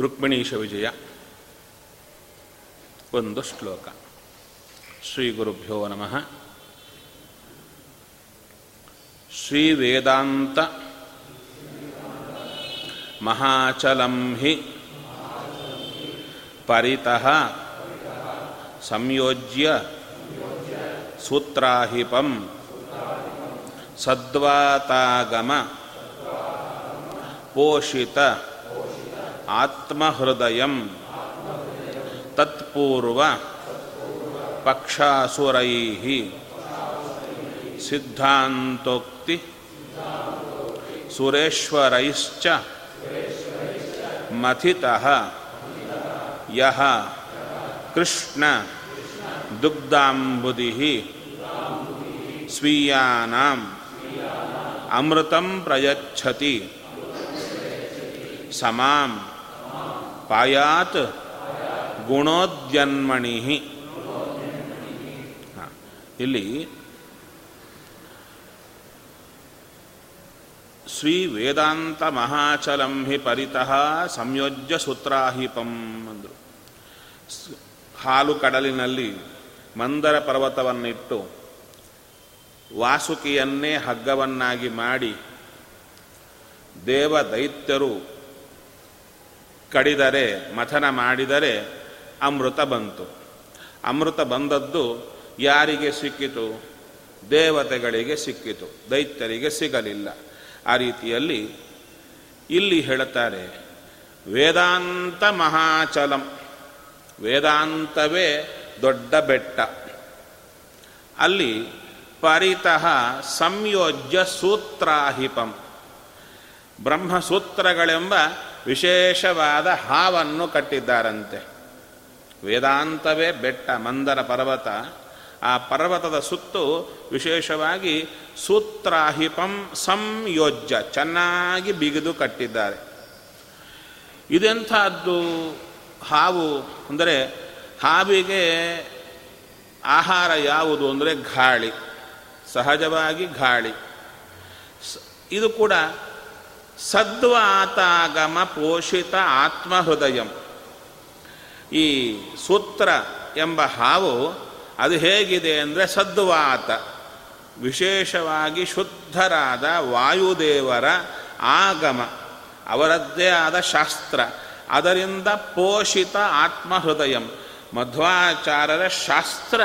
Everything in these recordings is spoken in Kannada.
ರುಕ್ಮಿಣೀಶ ವಿಜಯ. ಒಂದು ಶ್ಲೋಕ. ಶ್ರೀ ಗುರುಭ್ಯೋ ನಮಃ. ಶ್ರೀ ವೇದಾಂತ ಮಹಾಚಲಂ ಹಿ ಪರಿತಃ ಸಂಯೋಜ್ಯ ಸೂತ್ರಾಹಿಪಂ ಸದ್ವಾತಾಗಮ ಪೋಷಿತ ಆತ್ಮಹೃದಯಂ ತತ್ಪೂರ್ವ ಪಕ್ಷಾಸುರೈ ಸಿದ್ಧಾಂತೋಕ್ತಿ ಸುರೇಶ್ವರೈಶ್ಚ ಮಥಿತಃ ಯಹ ಕೃಷ್ಣ ದುಗ್ಧಾಂಬುಧಿ ಸ್ವೀಯಾನಾಂ ಅಮೃತಂ ಪ್ರಯಚ್ಛತಿ ಸಮಾಂ ಪಾಯಾತ್ ಗುಣೋದ್ಯನ್ಮಣಿ. ಇಲ್ಲಿ ಶ್ರೀ ವೇದಾಂತ ಮಹಾಚಲಂ ಹಿ ಪರಿತಃ ಸಂಯೋಜ್ಯ ಸೂತ್ರಾಹಿಪಂ ಅಂದರು. ಹಾಲು ಕಡಲಿನಲ್ಲಿ ಮಂದರ ಪರ್ವತವನ್ನಿಟ್ಟು ವಾಸುಕಿಯನ್ನೇ ಹಗ್ಗವನ್ನಾಗಿ ಮಾಡಿ ದೇವ ದೈತ್ಯರು ಕಡಿದರೆ, ಮಥನ ಮಾಡಿದರೆ ಅಮೃತ ಬಂತು. ಅಮೃತ ಬಂದದ್ದು ಯಾರಿಗೆ ಸಿಕ್ಕಿತು? ದೇವತೆಗಳಿಗೆ ಸಿಕ್ಕಿತು, ದೈತ್ಯರಿಗೆ ಸಿಗಲಿಲ್ಲ. ಆ ರೀತಿಯಲ್ಲಿ ಇಲ್ಲಿ ಹೇಳುತ್ತಾರೆ, ವೇದಾಂತ ಮಹಾಚಲಂ, ವೇದಾಂತವೇ ದೊಡ್ಡ ಬೆಟ್ಟ. ಅಲ್ಲಿ ಪರಿತಃ ಸಂಯೋಜ್ಯ ಸೂತ್ರಾಹಿಪಂ, ಬ್ರಹ್ಮಸೂತ್ರಗಳೆಂಬ ವಿಶೇಷವಾದ ಹಾವನ್ನು ಕಟ್ಟಿದ್ದಾರಂತೆ. ವೇದಾಂತವೇ ಬೆಟ್ಟ, ಮಂದರ ಪರ್ವತ. ಆ ಪರ್ವತದ ಸುತ್ತು ವಿಶೇಷವಾಗಿ ಸೂತ್ರಾಹಿಪಂ ಸಂಯೋಜ್ಯ, ಚೆನ್ನಾಗಿ ಬಿಗಿದು ಕಟ್ಟಿದ್ದಾರೆ. ಇದೆಂಥದ್ದು ಹಾವು ಅಂದರೆ ಹಾವಿಗೆ ಆಹಾರ ಯಾವುದು ಅಂದರೆ ಗಾಳಿ, ಸಹಜವಾಗಿ ಗಾಳಿ. ಇದು ಕೂಡ ಸದ್ವಾತಾಗಮ ಪೋಷಿತ ಆತ್ಮಹೃದಯಂ. ಈ ಸೂತ್ರ ಎಂಬ ಹಾವು ಅದು ಹೇಗಿದೆ ಅಂದರೆ ಸದ್ವಾತ, ವಿಶೇಷವಾಗಿ ಶುದ್ಧರಾದ ವಾಯುದೇವರ ಆಗಮ, ಅವರದ್ದೇ ಆದ ಶಾಸ್ತ್ರ, ಅದರಿಂದ ಪೋಷಿತ ಆತ್ಮಹೃದಯಂ. ಮಧ್ವಾಚಾರ್ಯರ ಶಾಸ್ತ್ರ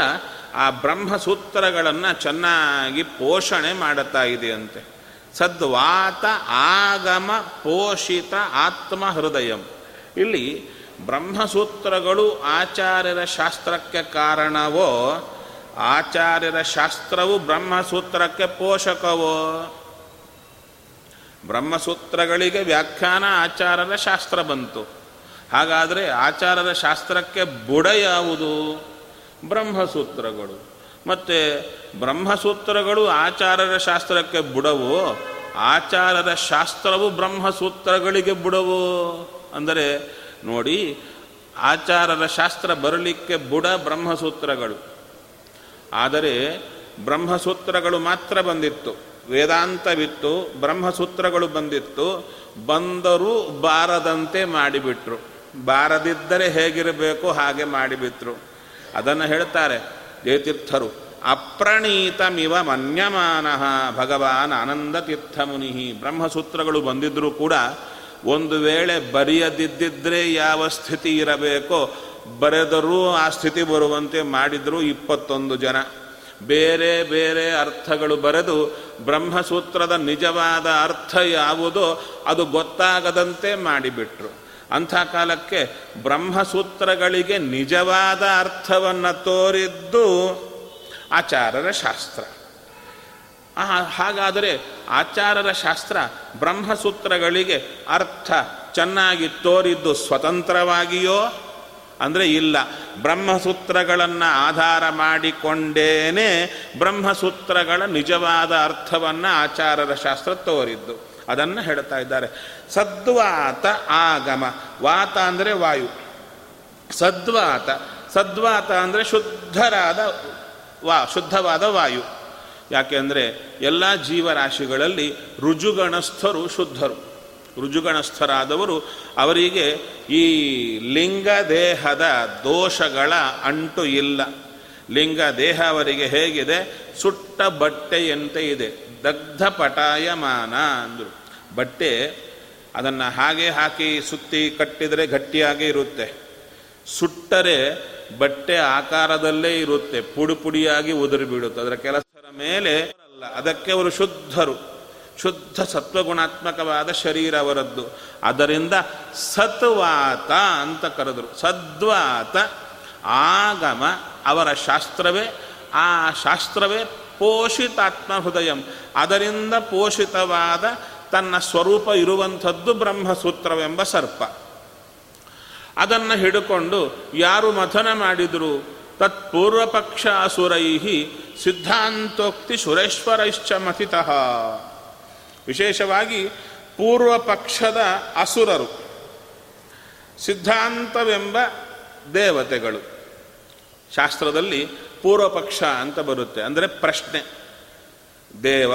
ಆ ಬ್ರಹ್ಮಸೂತ್ರಗಳನ್ನು ಚೆನ್ನಾಗಿ ಪೋಷಣೆ ಮಾಡುತ್ತಾ ಇದೆಯಂತೆ. ಸದ್ವಾತ ಆಗಮ ಪೋಷಿತ ಆತ್ಮ ಹೃದಯಂ ಇಲ್ಲಿ ಬ್ರಹ್ಮಸೂತ್ರಗಳು ಆಚಾರ್ಯರ ಶಾಸ್ತ್ರಕ್ಕೆ ಕಾರಣವೋ? ಆಚಾರ್ಯರ ಶಾಸ್ತ್ರವು ಬ್ರಹ್ಮಸೂತ್ರಕ್ಕೆ ಪೋಷಕವೋ? ಬ್ರಹ್ಮಸೂತ್ರಗಳಿಗೆ ವ್ಯಾಖ್ಯಾನ ಆಚಾರರ ಶಾಸ್ತ್ರ ಬಂತು. ಹಾಗಾದರೆ ಆಚಾರದ ಶಾಸ್ತ್ರಕ್ಕೆ ಬುಡ ಯಾವುದು? ಬ್ರಹ್ಮಸೂತ್ರಗಳು. ಮತ್ತು ಬ್ರಹ್ಮಸೂತ್ರಗಳು ಆಚಾರರ ಶಾಸ್ತ್ರಕ್ಕೆ ಬುಡವು ಆಚಾರರ ಶಾಸ್ತ್ರವು ಬ್ರಹ್ಮಸೂತ್ರಗಳಿಗೆ ಬುಡವು? ಅಂದರೆ, ನೋಡಿ ಆಚಾರರ ಶಾಸ್ತ್ರ ಬರಲಿಕ್ಕೆ ಬುಡ ಬ್ರಹ್ಮಸೂತ್ರಗಳು. ಆದರೆ, ಬ್ರಹ್ಮಸೂತ್ರಗಳು ಮಾತ್ರ ಬಂದಿತ್ತು. ವೇದಾಂತವಿತ್ತು, ಬ್ರಹ್ಮಸೂತ್ರಗಳು ಬಂದಿತ್ತು. ಬಂದರೂ ಬಾರದಂತೆ ಮಾಡಿಬಿಟ್ರು. ಬಾರದಿದ್ದರೆ ಹೇಗಿರಬೇಕು ಹಾಗೆ ಮಾಡಿಬಿಟ್ರು. ಅದನ್ನು ಹೇಳ್ತಾರೆ ಜಯತೀರ್ಥರು. ಅಪ್ರಣೀತಮಿವ ಮನ್ಯಮಾನ ಭಗವಾನ್ ಆನಂದ ತೀರ್ಥಮುನಿ ಬ್ರಹ್ಮಸೂತ್ರಗಳು ಬಂದಿದ್ದರೂ ಕೂಡ ಒಂದು ವೇಳೆ ಬರೆಯದಿದ್ದಿದ್ರೆ ಯಾವ ಸ್ಥಿತಿ ಇರಬೇಕೋ, ಬರೆದರೂ ಆ ಸ್ಥಿತಿ ಬರುವಂತೆ ಮಾಡಿದ್ರು ಇಪ್ಪತ್ತೊಂದು ಜನ. ಬೇರೆ ಬೇರೆ ಅರ್ಥಗಳು ಬರೆದು ಬ್ರಹ್ಮಸೂತ್ರದ ನಿಜವಾದ ಅರ್ಥ ಯಾವುದೋ ಅದು ಗೊತ್ತಾಗದಂತೆ ಮಾಡಿಬಿಟ್ರು. ಅಂಥ ಕಾಲಕ್ಕೆ ಬ್ರಹ್ಮಸೂತ್ರಗಳಿಗೆ ನಿಜವಾದ ಅರ್ಥವನ್ನು ತೋರಿದ್ದು ಆಚಾರರ ಶಾಸ್ತ್ರ. ಹಾಗಾದರೆ ಆಚಾರರ ಶಾಸ್ತ್ರ ಬ್ರಹ್ಮಸೂತ್ರಗಳಿಗೆ ಅರ್ಥ ಚೆನ್ನಾಗಿ ತೋರಿದ್ದು ಸ್ವತಂತ್ರವಾಗಿಯೋ? ಅಂದರೆ ಇಲ್ಲ, ಬ್ರಹ್ಮಸೂತ್ರಗಳನ್ನು ಆಧಾರ ಮಾಡಿಕೊಂಡೇನೆ ಬ್ರಹ್ಮಸೂತ್ರಗಳ ನಿಜವಾದ ಅರ್ಥವನ್ನು ಆಚಾರರ ಶಾಸ್ತ್ರ ತೋರಿದ್ದು. ಅದನ್ನು ಹೇಳ್ತಾ ಇದ್ದಾರೆ. ಸದ್ವಾತ ಆಗಮ. ವಾತ ಅಂದರೆ ವಾಯು. ಸದ್ವಾತ. ಸದ್ವಾತ ಅಂದರೆ ಶುದ್ಧರಾದ ವಾ, ಶುದ್ಧವಾದ ವಾಯು. ಯಾಕೆಂದರೆ ಎಲ್ಲ ಜೀವರಾಶಿಗಳಲ್ಲಿ ರುಜುಗಣಸ್ಥರು ಶುದ್ಧರು. ರುಜುಗಣಸ್ಥರಾದವರು ಅವರಿಗೆ ಈ ಲಿಂಗ ದೇಹದ ದೋಷಗಳ ಅಂಟು ಇಲ್ಲ. ಲಿಂಗ ದೇಹ ಅವರಿಗೆ ಹೇಗಿದೆ? ಸುಟ್ಟ ಬಟ್ಟೆಯಂತೆ ಇದೆ. ದಗ್ಧ ಪಟಾಯಮಾನ ಅಂದರು. ಬಟ್ಟೆ ಅದನ್ನು ಹಾಗೆ ಹಾಕಿ ಸುತ್ತಿ ಕಟ್ಟಿದರೆ ಗಟ್ಟಿಯಾಗೇ ಇರುತ್ತೆ. ಸುಟ್ಟರೆ ಬಟ್ಟೆ ಆಕಾರದಲ್ಲೇ ಇರುತ್ತೆ. ಪುಡಿ ಪುಡಿಯಾಗಿ ಉದುರಿ ಬೀಳುತ್ತೆ. ಅದರ ಕೆಲಸದ ಮೇಲೆ ಅಲ್ಲ, ಅದಕ್ಕೆ ಅವರು ಶುದ್ಧರು. ಶುದ್ಧ ಸತ್ವಗುಣಾತ್ಮಕವಾದ ಶರೀರ ಅವರದ್ದು. ಅದರಿಂದ ಸತ್ವಾತ ಅಂತ ಕರೆದರು. ಸದ್ವಾತ, ಆಗಮ, ಅವರ ಶಾಸ್ತ್ರವೇ, ಆ ಶಾಸ್ತ್ರವೇ ಪೋಷಿತಾತ್ಮ ಹೃದಯಂ ಅದರಿಂದ ಪೋಷಿತವಾದ ತನ್ನ ಸ್ವರೂಪ ಇರುವಂಥದ್ದು ಬ್ರಹ್ಮಸೂತ್ರವೆಂಬ ಸರ್ಪ. ಅದನ್ನು ಹಿಡುಕೊಂಡು ಯಾರು ಮಥನ ಮಾಡಿದರು ತತ್ಪೂರ್ವಪಕ್ಷ ಅಸುರೈಹಿ ಸಿದ್ಧಾಂತೋಕ್ತಿ ಸುರೇಶ್ವರೈಶ್ಚ ಮಥಿತಃ. ವಿಶೇಷವಾಗಿ ಪೂರ್ವ ಪಕ್ಷದ ಅಸುರರು, ಸಿದ್ಧಾಂತವೆಂಬ ದೇವತೆಗಳು. ಶಾಸ್ತ್ರದಲ್ಲಿ ಪೂರ್ವ ಪಕ್ಷ ಅಂತ ಬರುತ್ತೆ, ಅಂದರೆ ಪ್ರಶ್ನೆ. ದೇವ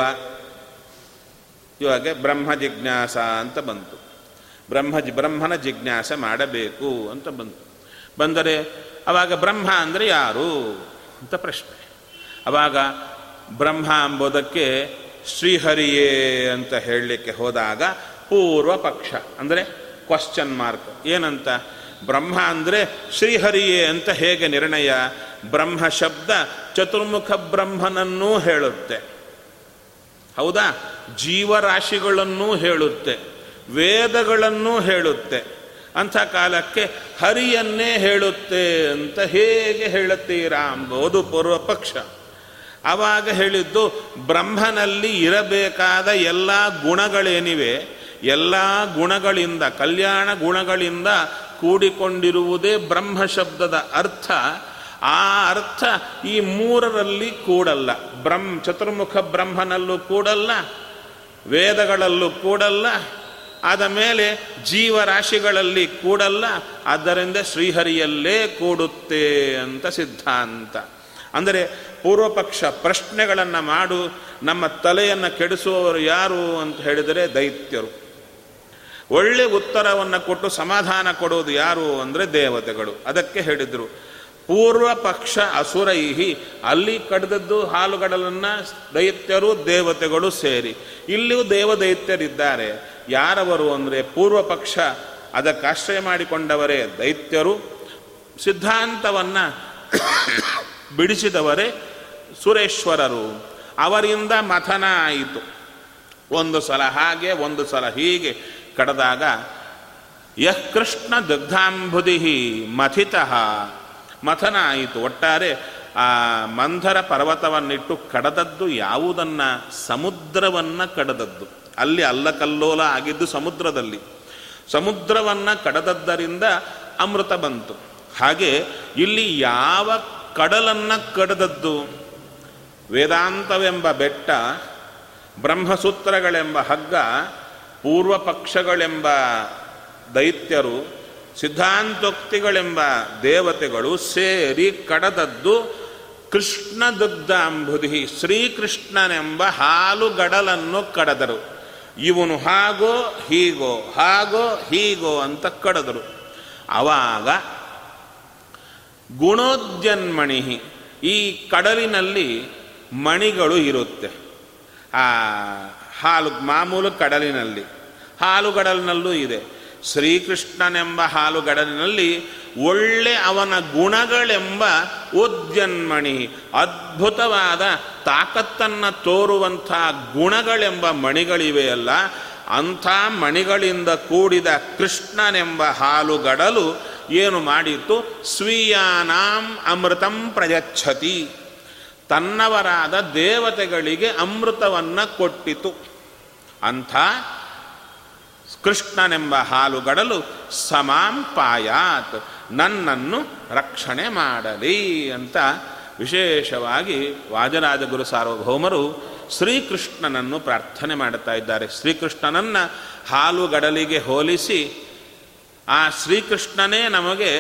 ಇವಾಗ ಬ್ರಹ್ಮ ಜಿಜ್ಞಾಸ ಅಂತ ಬಂತು. ಬ್ರಹ್ಮ ಬ್ರಹ್ಮನ ಜಿಜ್ಞಾಸ ಮಾಡಬೇಕು ಅಂತ ಬಂತು. ಬಂದರೆ ಅವಾಗ ಬ್ರಹ್ಮ ಅಂದರೆ ಯಾರು ಅಂತ ಪ್ರಶ್ನೆ. ಅವಾಗ ಬ್ರಹ್ಮ ಅಂಬೋದಕ್ಕೆ ಶ್ರೀಹರಿಯೇ ಅಂತ ಹೇಳಲಿಕ್ಕೆ ಹೋದಾಗ ಪೂರ್ವ ಪಕ್ಷ, ಅಂದರೆ ಕ್ವಶ್ಚನ್ ಮಾರ್ಕ್ ಏನಂತ? ಬ್ರಹ್ಮ ಅಂದರೆ ಶ್ರೀಹರಿಯೇ ಅಂತ ಹೇಗೆ ನಿರ್ಣಯ? ಬ್ರಹ್ಮ ಶಬ್ದ ಚತುರ್ಮುಖ ಬ್ರಹ್ಮನನ್ನೂ ಹೇಳುತ್ತೆ. ಹೌದಾ? ಜೀವರಾಶಿಗಳನ್ನೂ ಹೇಳುತ್ತೆ, ವೇದಗಳನ್ನೂ ಹೇಳುತ್ತೆ. ಅಂಥ ಕಾಲಕ್ಕೆ ಹರಿಯನ್ನೇ ಹೇಳುತ್ತೆ ಅಂತ ಹೇಗೆ ಹೇಳುತ್ತೀರಾ ಎಂಬುದು ಪೂರ್ವ ಪಕ್ಷ ಆವಾಗ ಹೇಳಿದ್ದು ಬ್ರಹ್ಮನಲ್ಲಿ ಇರಬೇಕಾದ ಎಲ್ಲ ಗುಣಗಳೇನಿವೆ, ಎಲ್ಲ ಗುಣಗಳಿಂದ, ಕಲ್ಯಾಣ ಗುಣಗಳಿಂದ ಕೂಡಿಕೊಂಡಿರುವುದೇ ಬ್ರಹ್ಮ ಶಬ್ದದ ಅರ್ಥ. ಆ ಅರ್ಥ ಈ ಮೂರರಲ್ಲಿ ಕೂಡಲ್ಲ. ಬ್ರಹ್ಮ, ಚತುರ್ಮುಖ ಬ್ರಹ್ಮನಲ್ಲೂ ಕೂಡಲ್ಲ, ವೇದಗಳಲ್ಲೂ ಕೂಡಲ್ಲ, ಆದ ಮೇಲೆ ಜೀವರಾಶಿಗಳಲ್ಲಿ ಕೂಡಲ್ಲ, ಆದ್ದರಿಂದ ಶ್ರೀಹರಿಯಲ್ಲೇ ಕೂಡುತ್ತೆ ಅಂತ ಸಿದ್ಧಾಂತ. ಅಂದರೆ ಪೂರ್ವಪಕ್ಷ ಪ್ರಶ್ನೆಗಳನ್ನು ಮಾಡು, ನಮ್ಮ ತಲೆಯನ್ನು ಕೆಡಿಸುವವರು ಯಾರು ಅಂತ ಹೇಳಿದರೆ ದೈತ್ಯರು. ಒಳ್ಳೆ ಉತ್ತರವನ್ನು ಕೊಟ್ಟು ಸಮಾಧಾನ ಕೊಡೋದು ಯಾರು ಅಂದರೆ ದೇವತೆಗಳು. ಅದಕ್ಕೆ ಹೇಳಿದರು. ಪೂರ್ವ ಪಕ್ಷ ಅಸುರೈಹಿ, ಅಲ್ಲಿ ಕಡ್ದದ್ದು ಹಾಲುಗಡಲನ್ನು ದೈತ್ಯರು, ದೇವತೆಗಳು ಸೇರಿ. ಇಲ್ಲಿಯೂ ದೇವದೈತ್ಯರಿದ್ದಾರೆ. ಯಾರವರು ಅಂದರೆ ಪೂರ್ವ ಪಕ್ಷ, ಅದಕ್ಕೆ ಆಶ್ರಯ ಮಾಡಿಕೊಂಡವರೇ ದೈತ್ಯರು. ಸಿದ್ಧಾಂತವನ್ನು ಬಿಡಿಸಿದವರೇ ಸುರೇಶ್ವರರು. ಅವರಿಂದ ಮಥನ ಆಯಿತು ಒಂದು ಸಲ ಹಾಗೆ, ಒಂದು ಸಲ ಹೀಗೆ ಕಡದಾಗ, ಯಃ ಕೃಷ್ಣ ದಗ್ಧಾಂಬುದಿ ಮಥಿತಃ. ಮಥನ ಆಯಿತು ಒಟ್ಟಾರೆ ಆ ಮಂಧರ ಪರ್ವತವನ್ನಿಟ್ಟು ಕಡದದ್ದು ಯಾವುದನ್ನ? ಸಮುದ್ರವನ್ನ ಕಡದದ್ದು. ಅಲ್ಲಿ ಅಲ್ಲಕಲ್ಲೋಲ ಆಗಿದ್ದು ಸಮುದ್ರದಲ್ಲಿ. ಸಮುದ್ರವನ್ನ ಕಡದದ್ದರಿಂದ ಅಮೃತ ಬಂತು. ಹಾಗೆ ಇಲ್ಲಿ ಯಾವ ಕಡಲನ್ನ ಕಡದದ್ದು? ವೇದಾಂತವೆಂಬ ಬೆಟ್ಟ, ಬ್ರಹ್ಮಸೂತ್ರಗಳೆಂಬ ಹಗ್ಗ ಪೂರ್ವ ಪಕ್ಷಗಳೆಂಬ ದೈತ್ಯರು ಸಿದ್ಧಾಂತೋಕ್ತಿಗಳೆಂಬ ದೇವತೆಗಳು ಸೇರಿ ಕಡದದ್ದು ಕೃಷ್ಣ ದುಗ್ಧಾಂಬುಧಿ ಶ್ರೀಕೃಷ್ಣನೆಂಬ ಹಾಲುಗಡಲನ್ನು ಕಡದರು. ಇವನು ಹಾಗೋ, ಹೀಗೋ ಹಾಗೋ, ಹೀಗೋ ಅಂತ ಕಡದರು. ಆವಾಗ ಗುಣೋದ್ಯನ್ಮಣಿ, ಈ ಕಡಲಿನಲ್ಲಿ ಮಣಿಗಳು ಇರುತ್ತೆ. ಆ ಹಾಲು ಮಾಮೂಲು ಕಡಲಿನಲ್ಲಿ ಹಾಲುಗಡಲಿನಲ್ಲೂ ಇದೆ. ಶ್ರೀಕೃಷ್ಣನೆಂಬ ಹಾಲುಗಡಲಿನಲ್ಲಿ ಒಳ್ಳೆ ಅವನ ಗುಣಗಳೆಂಬ ಉದ್ಯನ್ಮಣಿ ಅದ್ಭುತವಾದ ತಾಕತ್ತನ್ನು ತೋರುವಂಥ ಗುಣಗಳೆಂಬ ಮಣಿಗಳಿವೆಯಲ್ಲ ಅಂಥ ಮಣಿಗಳಿಂದ ಕೂಡಿದ ಕೃಷ್ಣನೆಂಬ ಹಾಲುಗಡಲು ಏನು ಮಾಡಿತು ಸ್ವೀಯಾನಾಂ ಅಮೃತಂ ಪ್ರಯಚ್ಛತಿ. ತನ್ನವರಾದ ದೇವತೆಗಳಿಗೆ ಅಮೃತವನ್ನು ಕೊಟ್ಟಿತು. ಅಂಥ ಕೃಷ್ಣನೆಂಬ ಹಾಲುಗಡಲು ಸಮಾಂಪಾಯಾತ್ ನನ್ನನ್ನು ರಕ್ಷಣೆ ಮಾಡಲಿ ಅಂತ ವಿಶೇಷವಾಗಿ ವಾಜರಾಜ ಗುರು ಸಾರ್ವಭೌಮರು ಶ್ರೀಕೃಷ್ಣನನ್ನು ಪ್ರಾರ್ಥನೆ ಮಾಡುತ್ತಾ ಇದ್ದಾರೆ. ಶ್ರೀಕೃಷ್ಣನನ್ನು ಹಾಲುಗಡಲಿಗೆ ಹೋಲಿಸಿ, ಆ ಶ್ರೀಕೃಷ್ಣನೇ ನಮಗೆ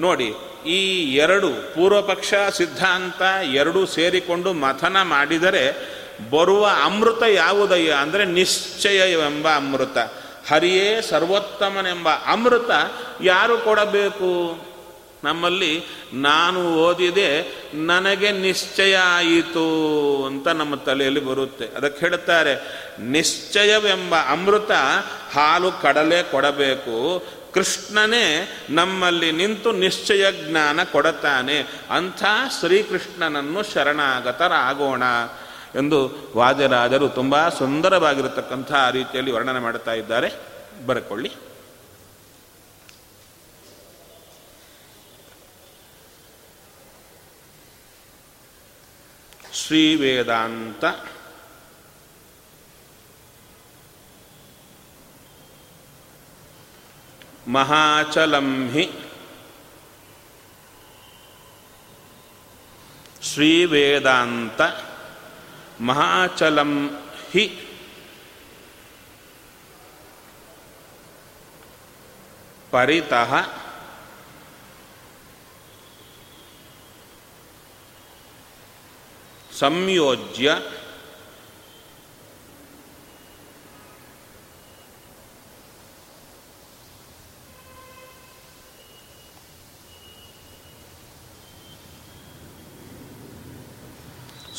ನೋಡಿ, ಈ ಎರಡು ಪೂರ್ವಪಕ್ಷ ಸಿದ್ಧಾಂತ ಎರಡೂ ಸೇರಿಕೊಂಡು ಮಥನ ಮಾಡಿದರೆ ಬರುವ ಅಮೃತ ಯಾವುದಯ್ಯ ಅಂದರೆ ನಿಶ್ಚಯವೆಂಬ ಅಮೃತ. ಹರಿಯೇ ಸರ್ವೋತ್ತಮನೆಂಬ ಅಮೃತ ಯಾರು ಕೊಡಬೇಕು? ನಮ್ಮಲ್ಲಿ ನಾನು ಓದಿದೆ, ನನಗೆ ನಿಶ್ಚಯ ಆಯಿತು ಅಂತ ನಮ್ಮ ತಲೆಯಲ್ಲಿ ಬರುತ್ತೆ. ಅದಕ್ಕೆ ಹೇಳ್ತಾರೆ ನಿಶ್ಚಯವೆಂಬ ಅಮೃತ ಹಾಲು ಕಡಲೆ ಕೊಡಬೇಕು. ಕೃಷ್ಣನೇ ನಮ್ಮಲ್ಲಿ ನಿಂತು ನಿಶ್ಚಯ ಜ್ಞಾನ ಕೊಡತಾನೆ ಅಂಥ ಶ್ರೀಕೃಷ್ಣನನ್ನು ಶರಣಾಗತರಾಗೋಣ. ಎಂದು ವಾದ್ಯರಾಜರು ತುಂಬ ಸುಂದರವಾಗಿರತಕ್ಕಂಥ ರೀತಿಯಲ್ಲಿ ವರ್ಣನೆ ಮಾಡುತ್ತಾ ಇದ್ದಾರೆ. ಬರಕೊಳ್ಳಿ. ಶ್ರೀ ವೇದಾಂತ ಮಹಾಚಲಂ ಹಿ ಶ್ರೀ ವೇದಾಂತ ಮಹಾಚಲಂ ಹಿ. ಪರಿತಃ ಸಂಯೋಜ್ಯ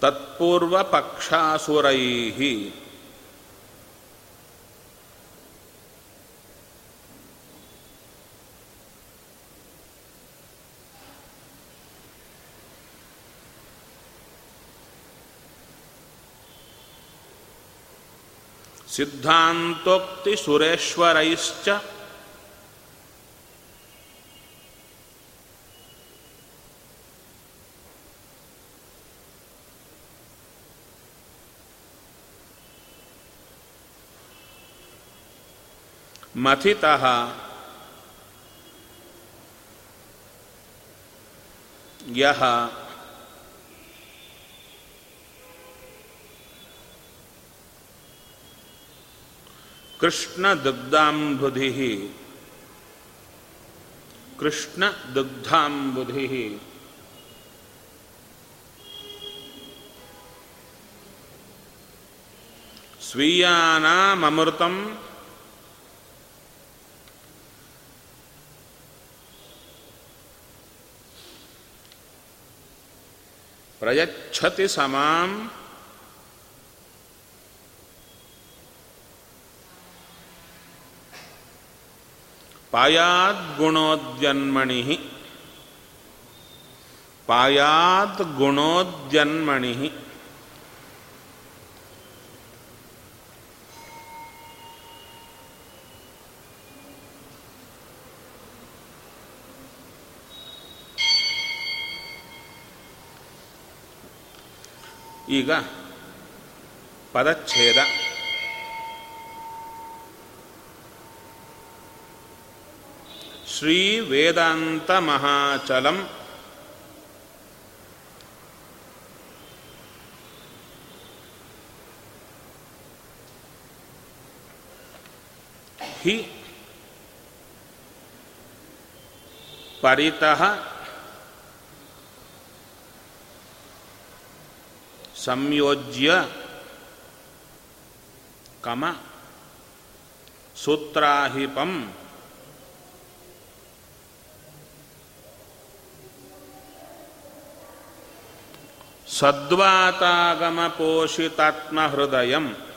ಪೋಷಿತಾತ್ಮಹೃದಯಂ ತತ್ಪೂರ್ವಪಕ್ಷಾಸುರೈ ಸಿದ್ಧಾಂತೋಕ್ತಿ ಸುರೇಶ್ವರೈಶ್ಚ मथिता। यह कृष्णदग्धाबुधि कृष्णदग्धाबुधि स्वीयानामृतम प्रयच्छति समाम पायात गुणोद्यन्मणि पायात गुणोद्यन्मणि ಈಗ ಪದಚ್ಛೇದ. ಶ್ರೀ ವೇದಾಂತ ಮಹಾಚಲಂ ಹಿ ಪರಿತಃ ಸಂಯೋಜ್ಯ ಕಮ ಸೂತ್ರಾಹಿಪಂ. ಸದ್ವಾತಾಗಮ ಪೋಷಿತಾತ್ಮ ತತ್ಪೂರ್ವಪಕ್ಷಾಸುರೈ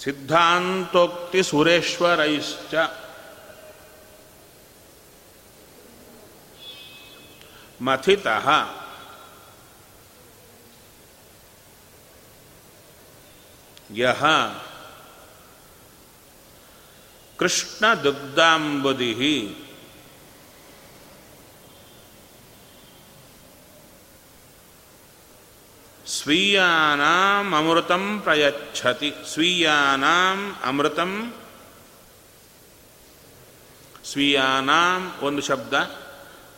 ಸಿದ್ಧಾಂತೋಕ್ತಿ ಸುರೇಶ್ವರೈಶ್ಚ ಮಥಿತಃ ಯಹ ಕೃಷ್ಣದುಗ್ಧಾಂಬುದಿ ಸ್ವೀಯಾನಾಂ ಅಮೃತಂ ಪ್ರಯಚ್ಛತಿ. ಸ್ವೀಯಾನಾಂ ಅಮೃತಂ. ಸ್ವೀಯಾನಾಂ ಒಂದು ಶಬ್ದ.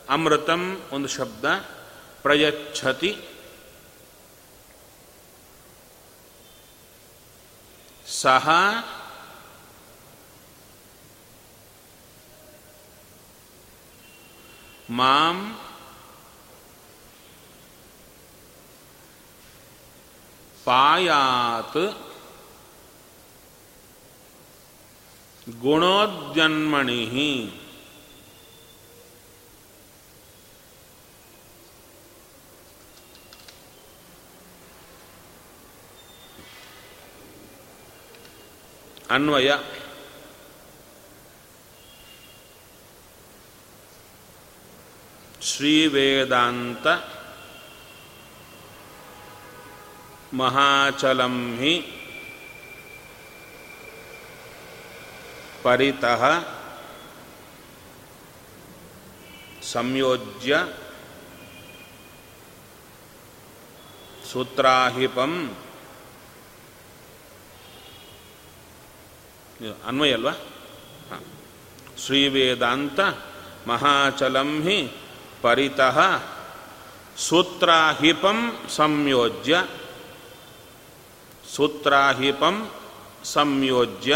ಅಮೃತಂ ಒಂದು ಶಬ್ದ. ಪ್ರಯಚ್ಛತಿ. ಸಹ. ಮಾಂ. පායාත ගුණෝද්‍යන්මණිහි අන්වය. ශ්‍රී වේදාන්ත ಮಹಾಚಲಂ ಹಿ ಪರಿತಃ ಸಂಯೋಜ್ಯ ಸೂತ್ರಾಹಿಪಂ. ಅನ್ವಯ ಅಲ್ವಾ? ಹಾಂ. ಶ್ರೀವೇದಾಂತ ಮಹಾಚಲಂ ಹಿ ಪರಿತಃ ಸೂತ್ರಾಹಿಪಂ ಸಂಯೋಜ್ಯ ಸೂತ್ರಾಹಿಪಂ ಸಂಯೋಜ್ಯ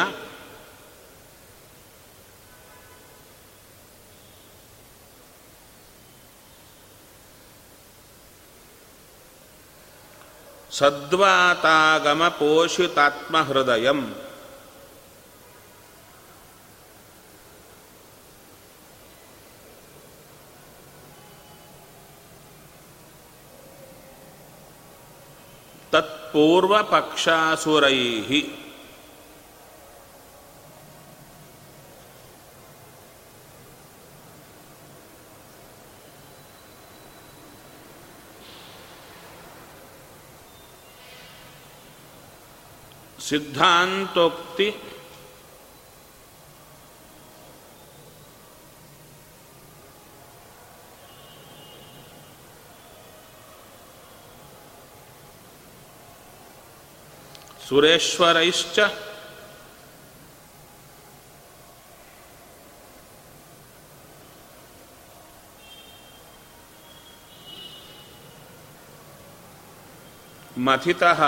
ಸದ್ವಾತಾಗಮ ಪೋಷಿತಾತ್ಮಹೃದಯಂ पूर्व पक्षासुर सिद्धांतोक्ति ಸಿದ್ಧಾಂತೋಕ್ತಿ ಸುರೇಶ್ವರೈಶ್ಚ ಮಥಿತಃ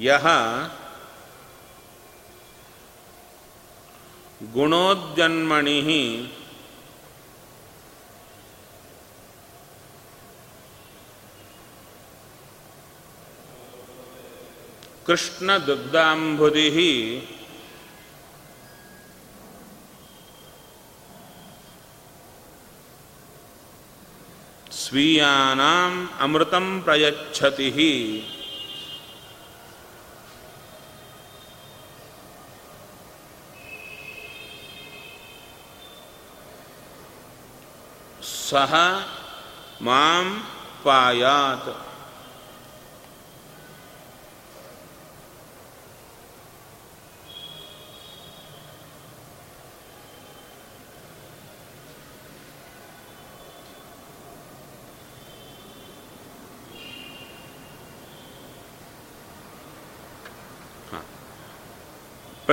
ಯಹ ಗುಣೋದ್ಯನ್ಮಣಿ ಕೃಷ್ಣದುಗ್ಧಾಂಬುದಿ ಸ್ವೀಯಾನಾಂ ಅಮೃತಂ ಪ್ರಯಚ್ಛತಿ ಸಹ ಮಾಂ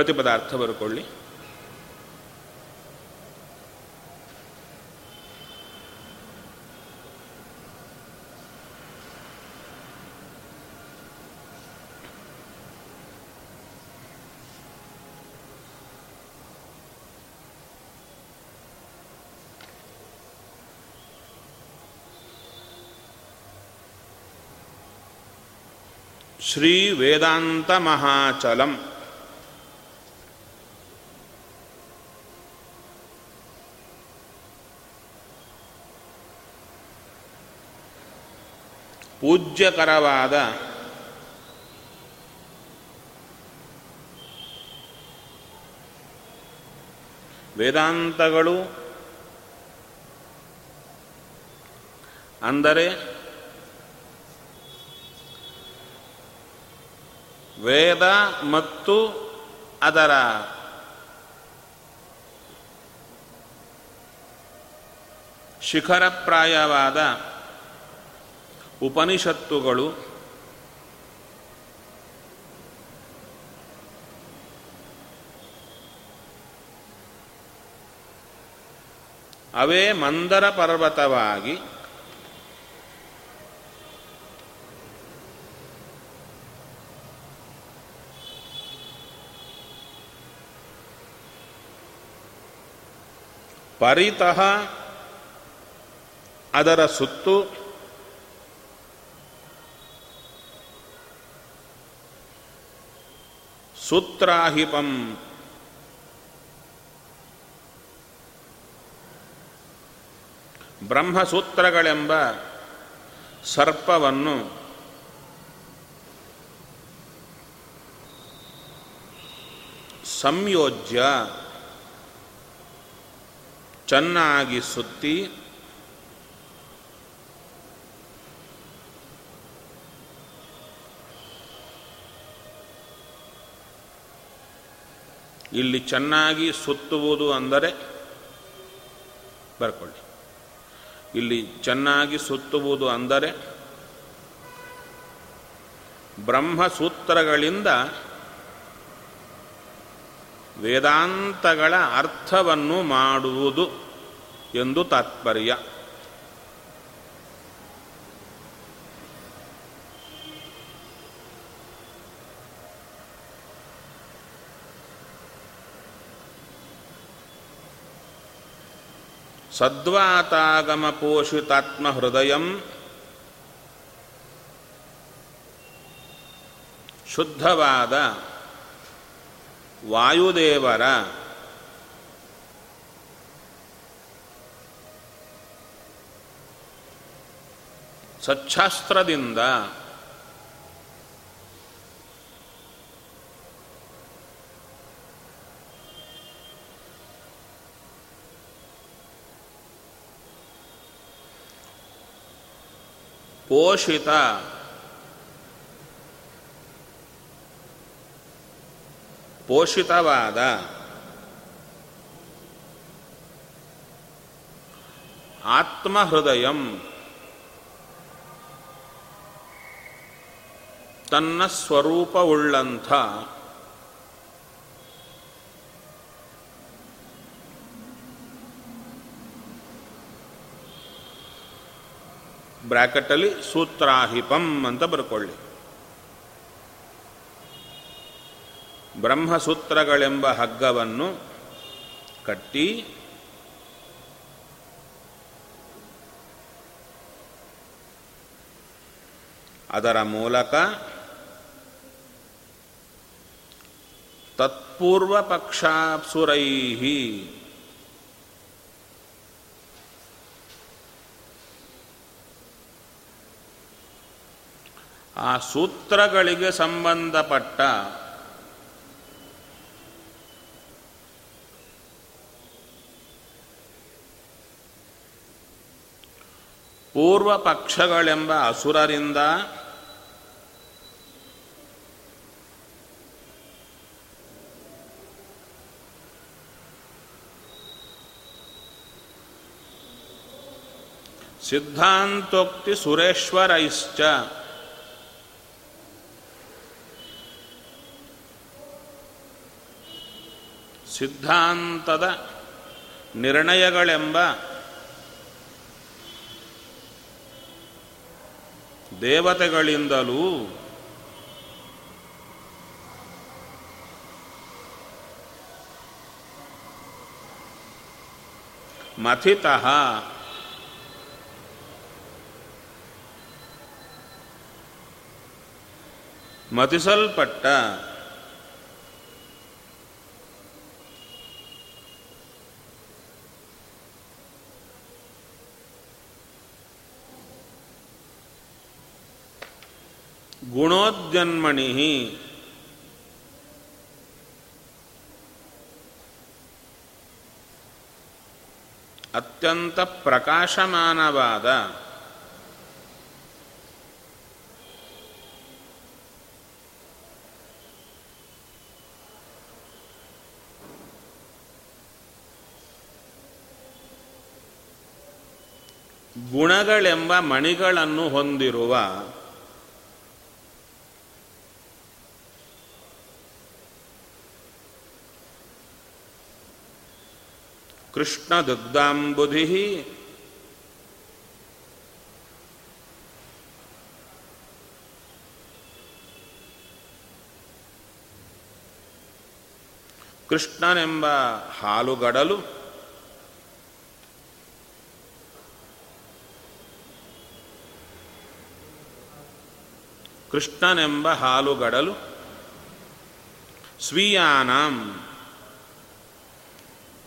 ಪಾಯಾತ್ ಪ್ರತಿಪದಾರ್ಥ ಬರ್ಕೊಳ್ಳಿ ಶ್ರೀ ವೇದಾಂತ ಮಹಾಚಲಂ ಪೂಜ್ಯಕರವಾದ ವೇದಾಂತಗಳು ಅಂದರೆ ವೇದ ಮತ್ತು ಅದರ ಶಿಖರಪ್ರಾಯವಾದ ಉಪನಿಷತ್ತುಗಳು ಅವೇ ಮಂದರ ಪರ್ವತವಾಗಿ ಪರಿತಃ ಅದರ ಸುತ್ತು ಸೂತ್ರಾಹಿಪಂ. ಬ್ರಹ್ಮಸೂತ್ರಗಳೆಂಬ ಸರ್ಪವನ್ನು ಸಂಯೋಜ್ಯ ಚೆನ್ನಾಗಿ ಸುತ್ತಿ ಇಲ್ಲಿ ಚೆನ್ನಾಗಿ ಸುತ್ತುವುದು ಅಂದರೆ ಬರ್ಕೊಳ್ಳಿ. ಇಲ್ಲಿ ಚೆನ್ನಾಗಿ ಸುತ್ತುವುದು ಅಂದರೆ ಬ್ರಹ್ಮಸೂತ್ರಗಳಿಂದ ವೇದಾಂತಗಳ ಅರ್ಥವನ್ನು ಮಾಡುವುದು ಎಂದು ತಾತ್ಪರ್ಯ. ಸದ್ವಾತಾಗಮಪೋಷಿತಾತ್ಮ ಹೃದಯ ಶುದ್ಧವಾದ ವಾಯುದೇವರ ಸಚ್ಛಾಸ್ತ್ರದಿಂದ ಪೋಷಿತ. ಪೋಷಿತವಾದ. ಆತ್ಮಹೃದಯಂ. ತನ್ನ ಸ್ವರೂಪವುಳ್ಳಂಥ ಬ್ರ್ಯಾಕೆಟಲ್ಲಿ ಸೂತ್ರಾಹಿಪಂ ಅಂತ ಬರ್ಕೊಳ್ಳಿ. ಬ್ರಹ್ಮಸೂತ್ರಗಳೆಂಬ ಹಗ್ಗವನ್ನು ಕಟ್ಟಿ ಅದರ ಮೂಲಕ ತತ್ಪೂರ್ವ ಪಕ್ಷಾಸುರೈ ಆ ಸೂತ್ರಗಳಿಗೆ ಸಂಬಂಧಪಟ್ಟ ಪೂರ್ವ ಪಕ್ಷಗಳೆಂಬ ಅಸುರರಿಂದ ಸಿದ್ಧಾಂತೋಕ್ತಿ ಸುರೇಶ್ವರೈಶ್ಚ ಸಿದ್ಧಾಂತದ ನಿರ್ಣಯಗಳೆಂಬ ದೇವತೆಗಳಿಂದಲೂ ಮಥಿತಃ ಮತಿಸಲ್ಪಟ್ಟ ಗುಣೋದ್ಯನ್ಮಣಿ ಅತ್ಯಂತ ಪ್ರಕಾಶಮಾನವಾದ ಗುಣಗಳೆಂಬ ಮಣಿಗಳನ್ನು ಹೊಂದಿರುವ ಕೃಷ್ಣ ದುಗ್ಧಾಂಬುಧಿ ಕೃಷ್ಣನೆಂಬ ಹಾಲುಗಡಲು ಕೃಷ್ಣನೆಂಬ ಹಾಲುಗಡಲು ಸ್ವೀಯಾನಾಂ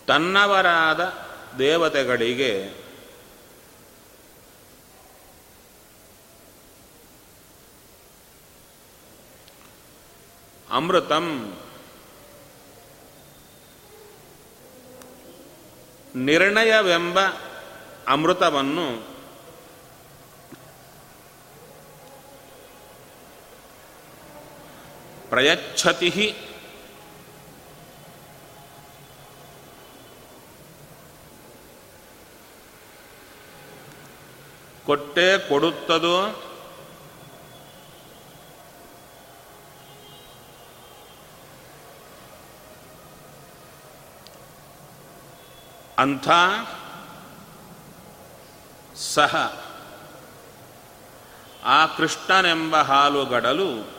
ತನ್ನವರಾದ ದೇವತೆಗಳಿಗೆ ಅಮೃತಂ ನಿರ್ಣಯವೆಂಬ ಅಮೃತವನ್ನು ಪ್ರಯಚ್ಛತಿ ಕೊಟ್ಟೇ ಕೊಡುತ್ತದೋ? ಅಂಥ ಸಹ ಆ ಕೃಷ್ಣನೆಂಬ ಹಾಲುಗಡಲು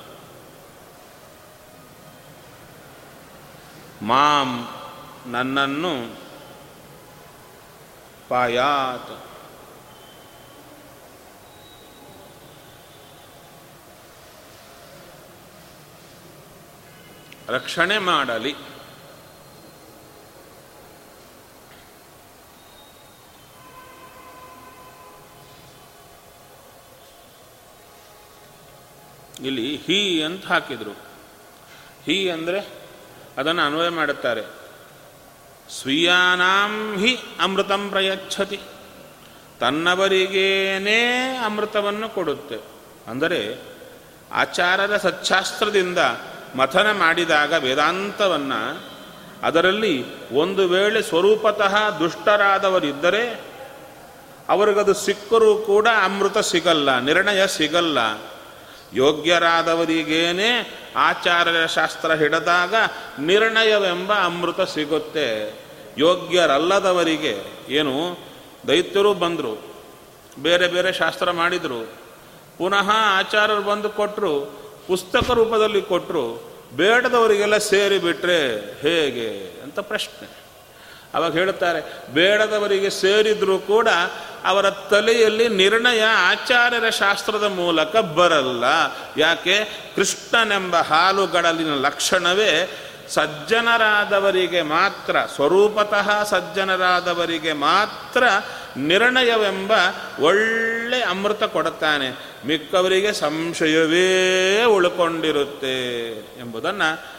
ಮಾಂ ನನ್ನನ್ನು ಪಾಯಾತ್. ರಕ್ಷಣೆ ಮಾಡಲಿ. ಇಲ್ಲಿ ಹಿ ಅಂತ ಹಾಕಿದ್ರು. ಹಿ ಅಂದರೆ ಅದನ್ನು ಅನ್ವಯ ಮಾಡುತ್ತಾರೆ. ಸ್ವೀಯಾನಾಂ ಹಿ ಅಮೃತಂ ಪ್ರಯಚ್ಛತಿ. ತನ್ನವರಿಗೇನೇ ಅಮೃತವನ್ನು ಕೊಡುತ್ತೆ. ಅಂದರೆ ಆಚಾರದ ಸಚ್ಚಾಸ್ತ್ರದಿಂದ ಮಥನ ಮಾಡಿದಾಗ ವೇದಾಂತವನ್ನು ಅದರಲ್ಲಿ ಒಂದು ವೇಳೆ ಸ್ವರೂಪತಃ ದುಷ್ಟರಾದವರಿದ್ದರೆ ಅವರಿಗದು ಸಿಕ್ಕರೂ ಕೂಡ ಅಮೃತ ಸಿಗಲ್ಲ, ನಿರ್ಣಯ ಸಿಗಲ್ಲ. ಯೋಗ್ಯರಾದವರಿಗೇನೆ ಆಚಾರ್ಯ ಶಾಸ್ತ್ರ ಹಿಡಿದಾಗ ನಿರ್ಣಯವೆಂಬ ಅಮೃತ ಸಿಗುತ್ತೆ. ಯೋಗ್ಯರಲ್ಲದವರಿಗೆ ಏನು, ದೈತ್ಯರು ಬಂದರು, ಬೇರೆ ಬೇರೆ ಶಾಸ್ತ್ರ ಮಾಡಿದರು, ಪುನಃ ಆಚಾರ್ಯರು ಬಂದು ಕೊಟ್ಟರು ಪುಸ್ತಕ ರೂಪದಲ್ಲಿ ಕೊಟ್ಟರು ಬೇಡದವರಿಗೆಲ್ಲ ಸೇರಿಬಿಟ್ರೆ ಹೇಗೆ ಅಂತ ಪ್ರಶ್ನೆ. ಅವಾಗ ಹೇಳುತ್ತಾರೆ, ಬೇಡದವರಿಗೆ ಸೇರಿದರೂ ಕೂಡ ಅವರ ತಲೆಯಲ್ಲಿ ನಿರ್ಣಯ ಆಚಾರ್ಯರ ಶಾಸ್ತ್ರದ ಮೂಲಕ ಬರಲ್ಲ. ಯಾಕೆ? ಕೃಷ್ಣನೆಂಬ ಹಾಲುಗಳಲ್ಲಿನ ಲಕ್ಷಣವೇ ಸಜ್ಜನರಾದವರಿಗೆ ಮಾತ್ರ, ಸ್ವರೂಪತಃ ಸಜ್ಜನರಾದವರಿಗೆ ಮಾತ್ರ ನಿರ್ಣಯವೆಂಬ ಒಳ್ಳೆ ಅಮೃತ ಕೊಡುತ್ತಾನೆ. ಮಿಕ್ಕವರಿಗೆ ಸಂಶಯವೇ ಉಳ್ಕೊಂಡಿರುತ್ತೆ ಎಂಬುದನ್ನು